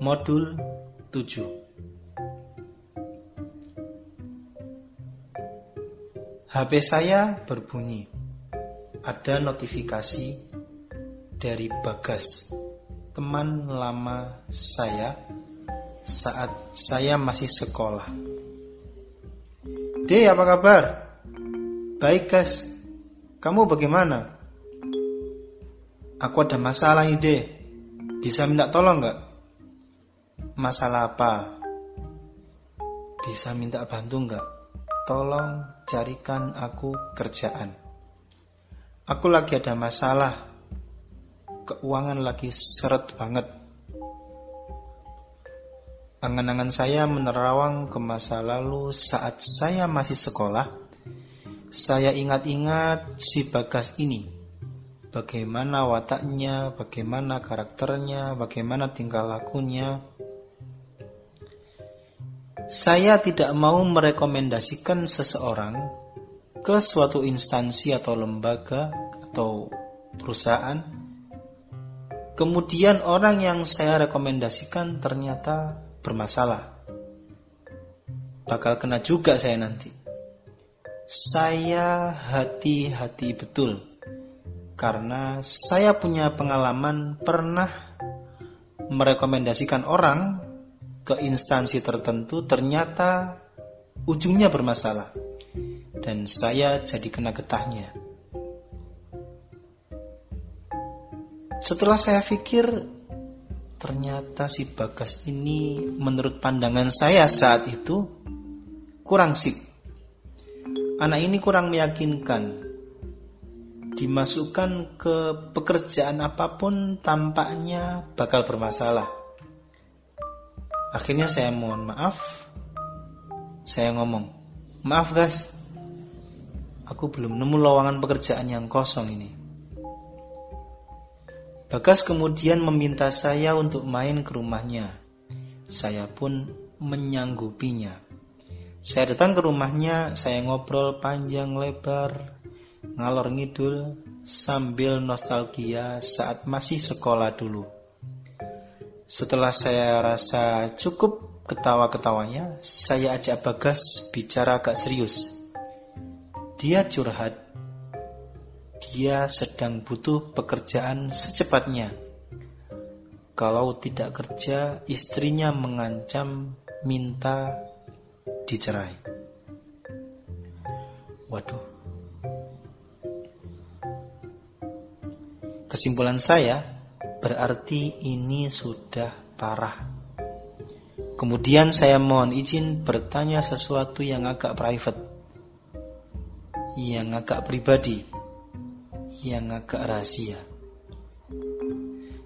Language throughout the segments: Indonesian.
Modul 7 HP saya berbunyi. Ada notifikasi dari Bagas, teman lama saya saat saya masih sekolah. De, apa kabar? Baik, Gas. Kamu bagaimana? Aku ada masalah nih, De. Bisa minta tolong nggak? Masalah apa? Bisa minta bantu nggak? Tolong carikan aku kerjaan. Aku lagi ada masalah. Keuangan lagi seret banget. Angan-angan saya menerawang ke masa lalu saat saya masih sekolah. Saya ingat-ingat si Bagas ini. Bagaimana wataknya, bagaimana karakternya, bagaimana tingkah lakunya. Saya tidak mau merekomendasikan seseorang ke suatu instansi atau lembaga atau perusahaan. Kemudian orang yang saya rekomendasikan ternyata bermasalah. Bakal kena juga saya nanti. Saya hati-hati betul karena saya punya pengalaman pernah merekomendasikan orang ke instansi tertentu ternyata ujungnya bermasalah dan saya jadi kena getahnya. Setelah saya pikir ternyata si Bagas ini menurut pandangan saya saat itu kurang sip. Anak ini kurang meyakinkan. Dimasukkan ke pekerjaan apa pun tampaknya bakal bermasalah. Akhirnya saya mohon maaf. Saya ngomong, maaf guys, aku belum nemu lowongan pekerjaan yang kosong ini. Bagas kemudian meminta saya untuk main ke rumahnya. Saya pun menyanggupinya. Saya datang ke rumahnya, saya ngobrol panjang lebar, ngalor ngidul, sambil nostalgia saat masih sekolah dulu. Setelah saya rasa cukup ketawa-ketawanya, saya ajak Bagas bicara agak serius. Dia curhat. Dia sedang butuh pekerjaan secepatnya. Kalau tidak kerja, istrinya mengancam minta dicerai. Waduh. Kesimpulan saya, berarti ini sudah parah. Kemudian saya mohon izin bertanya sesuatu yang agak private, yang agak pribadi, yang agak rahasia.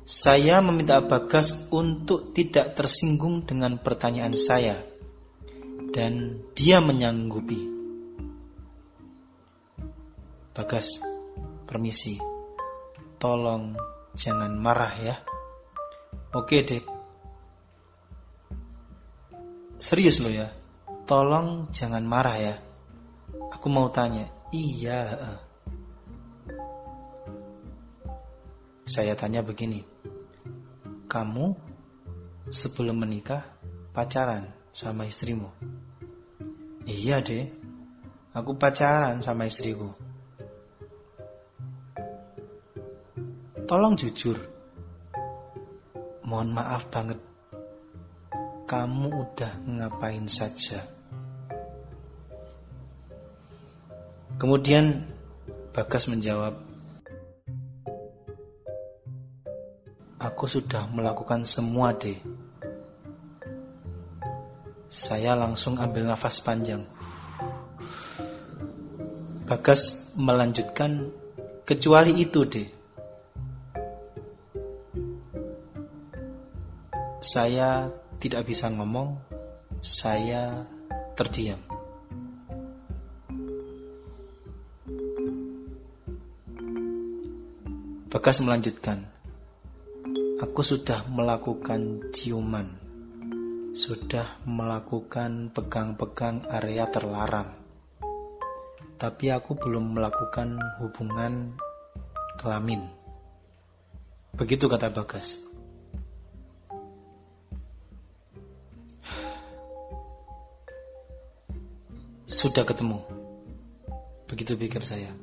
Saya meminta Bagas untuk tidak tersinggung dengan pertanyaan saya, dan dia menyanggupi. Bagas, permisi, tolong Jangan marah ya. Oke, Dek. Serius lo ya. Tolong jangan marah ya. Aku mau tanya. Iya. Saya tanya begini. Kamu sebelum menikah pacaran sama istrimu? Iya, Dek. Aku pacaran sama istriku. Tolong jujur. Mohon maaf banget. Kamu udah ngapain saja? Kemudian Bagas menjawab, Aku sudah melakukan semua deh. Saya langsung ambil nafas panjang. Bagas melanjutkan, kecuali itu deh. Saya tidak bisa ngomong, saya terdiam. Bagas melanjutkan, aku sudah melakukan ciuman, sudah melakukan pegang-pegang area terlarang, tapi aku belum melakukan hubungan kelamin. Begitu kata Bagas. Sudah ketemu. Begitu pikir saya.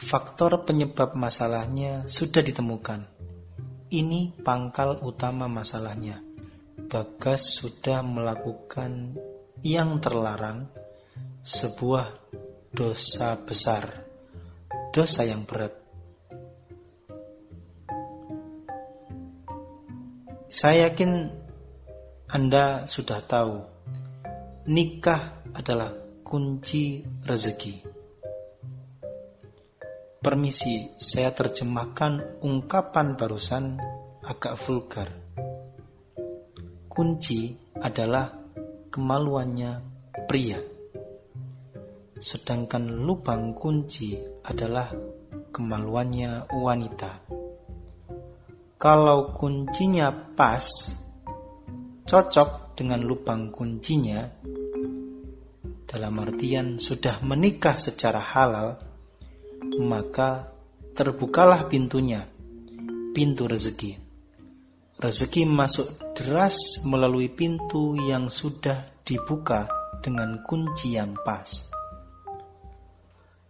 Faktor penyebab masalahnya sudah ditemukan. Ini pangkal utama masalahnya. Bagas sudah melakukan yang terlarang, sebuah dosa besar, dosa yang berat. Saya yakin Anda sudah tahu, nikah adalah kunci rezeki. Permisi, saya terjemahkan ungkapan barusan agak vulgar. Kunci adalah kemaluannya pria. Sedangkan lubang kunci adalah kemaluannya wanita. Kalau kuncinya pas, cocok dengan lubang kuncinya, dalam artian sudah menikah secara halal, maka terbukalah pintunya, pintu rezeki. Rezeki masuk deras melalui pintu yang sudah dibuka dengan kunci yang pas.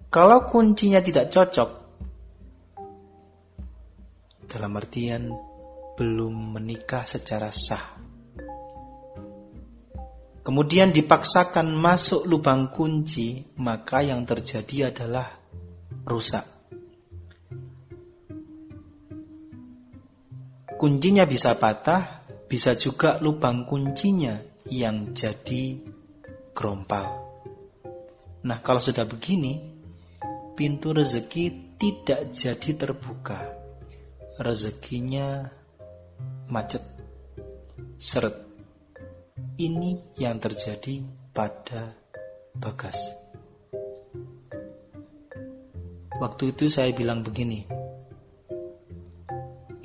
Kalau kuncinya tidak cocok, dalam artian belum menikah secara sah. Kemudian dipaksakan masuk lubang kunci, maka yang terjadi adalah rusak. Kuncinya bisa patah, bisa juga lubang kuncinya yang jadi gerompal. Nah, kalau sudah begini, pintu rezeki tidak jadi terbuka. Rezekinya macet, seret. Ini yang terjadi pada Bagas. Waktu itu saya bilang begini,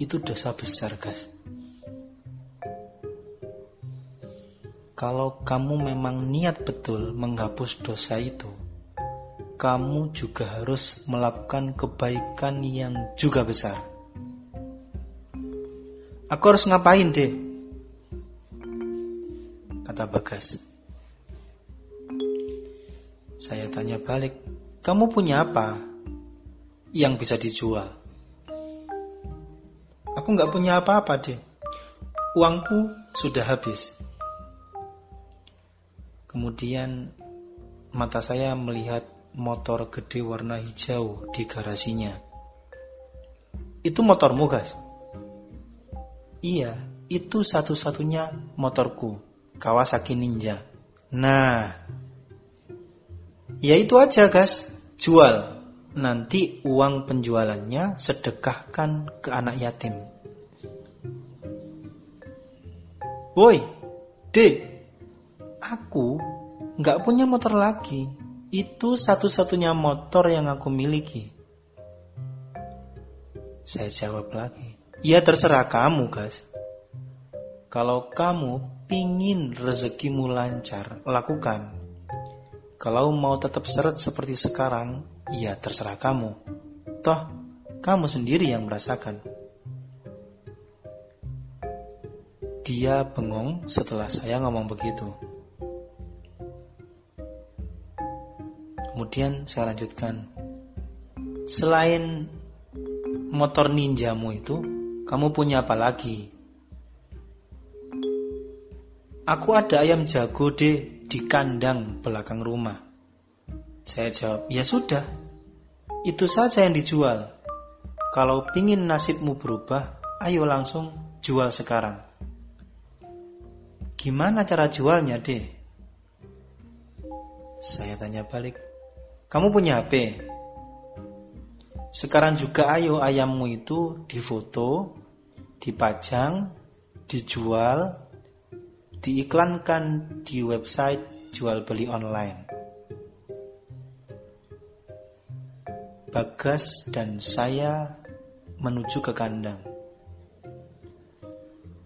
itu dosa besar, guys. Kalau kamu memang niat betul menghapus dosa itu, kamu juga harus melakukan kebaikan yang juga besar. Aku harus ngapain deh? Kata Bagas. Saya tanya balik, kamu punya apa? yang bisa dijual. Aku nggak punya apa-apa deh. Uangku sudah habis. Kemudian mata saya melihat motor gede warna hijau di garasinya. Itu motormu, guys? Iya, itu satu-satunya motorku, Kawasaki Ninja. Nah, ya itu aja, guys. Jual nanti uang penjualannya sedekahkan ke anak yatim. Woi, dek, aku nggak punya motor lagi. Itu satu-satunya motor yang aku miliki. Saya jawab lagi, ya terserah kamu guys. Kalau kamu pingin rezekimu lancar, lakukan. Kalau mau tetap seret seperti sekarang, Ya terserah kamu. Toh, kamu sendiri yang merasakan. Dia bengong setelah saya ngomong begitu. Kemudian saya lanjutkan. Selain motor ninjamu itu, kamu punya apa lagi? Aku ada ayam jago deh di kandang belakang rumah. Saya jawab, ya sudah, itu saja yang dijual. Kalau pingin nasibmu berubah, ayo langsung jual sekarang. Gimana cara jualnya, deh? Saya tanya balik, kamu punya HP? Sekarang juga ayo ayammu itu difoto, dipajang, dijual, diiklankan di website jual beli online. Bagas dan saya menuju ke kandang.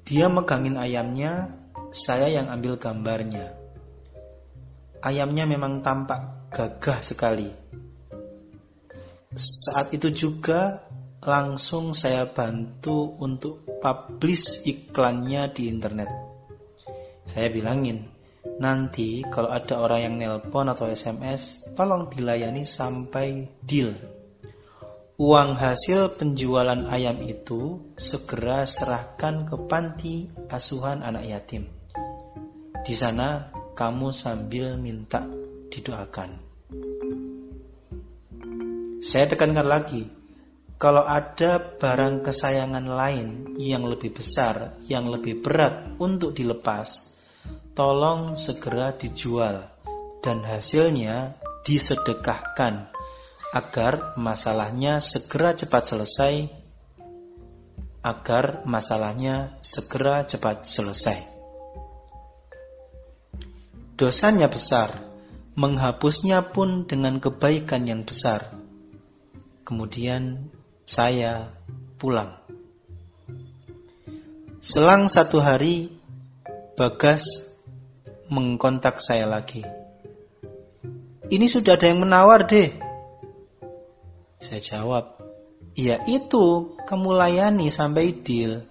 Dia megangin ayamnya, saya yang ambil gambarnya. Ayamnya memang tampak gagah sekali. Saat itu juga langsung saya bantu untuk publish iklannya di internet. Saya bilangin, Nanti kalau ada orang yang nelpon atau SMS, tolong dilayani sampai deal. Uang hasil penjualan ayam itu segera serahkan ke panti asuhan anak yatim. Di sana kamu sambil minta didoakan. Saya tekankan lagi, kalau ada barang kesayangan lain yang lebih besar, yang lebih berat untuk dilepas, tolong segera dijual dan hasilnya disedekahkan agar masalahnya segera cepat selesai agar masalahnya segera cepat selesai. Dosanya besar, menghapusnya pun dengan kebaikan yang besar. Kemudian saya pulang. Selang satu hari, Bagas mengkontak saya lagi. Ini sudah ada yang menawar deh. Saya jawab, ya itu kamu layani sampai deal.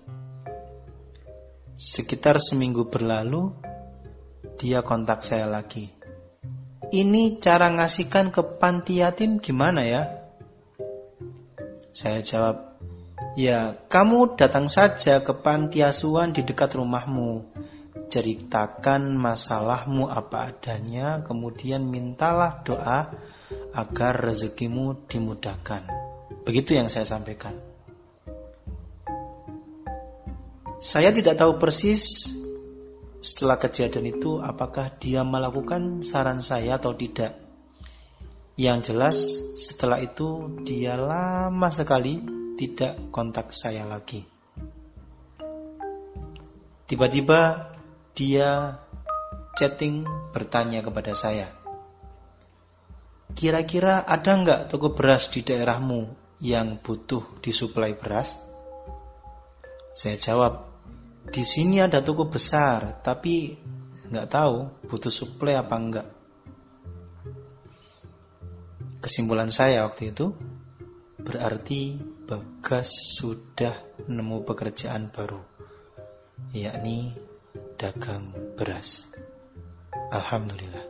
Sekitar seminggu berlalu, dia kontak saya lagi. Ini cara ngasihkan ke panti yatim gimana ya? Saya jawab, ya kamu datang saja ke panti asuhan di dekat rumahmu ceritakan masalahmu apa adanya, kemudian mintalah doa agar rezekimu dimudahkan. Begitu yang saya sampaikan. Saya tidak tahu persis setelah kejadian itu apakah dia melakukan saran saya atau tidak. Yang jelas setelah itu dia lama sekali tidak kontak saya lagi. Tiba-tiba dia chatting bertanya kepada saya. Kira-kira ada nggak toko beras di daerahmu yang butuh disuplai beras? Saya jawab, di sini ada toko besar, tapi nggak tahu butuh suplai apa enggak. Kesimpulan saya waktu itu berarti Bagas sudah nemu pekerjaan baru, yakni dagang beras. Alhamdulillah.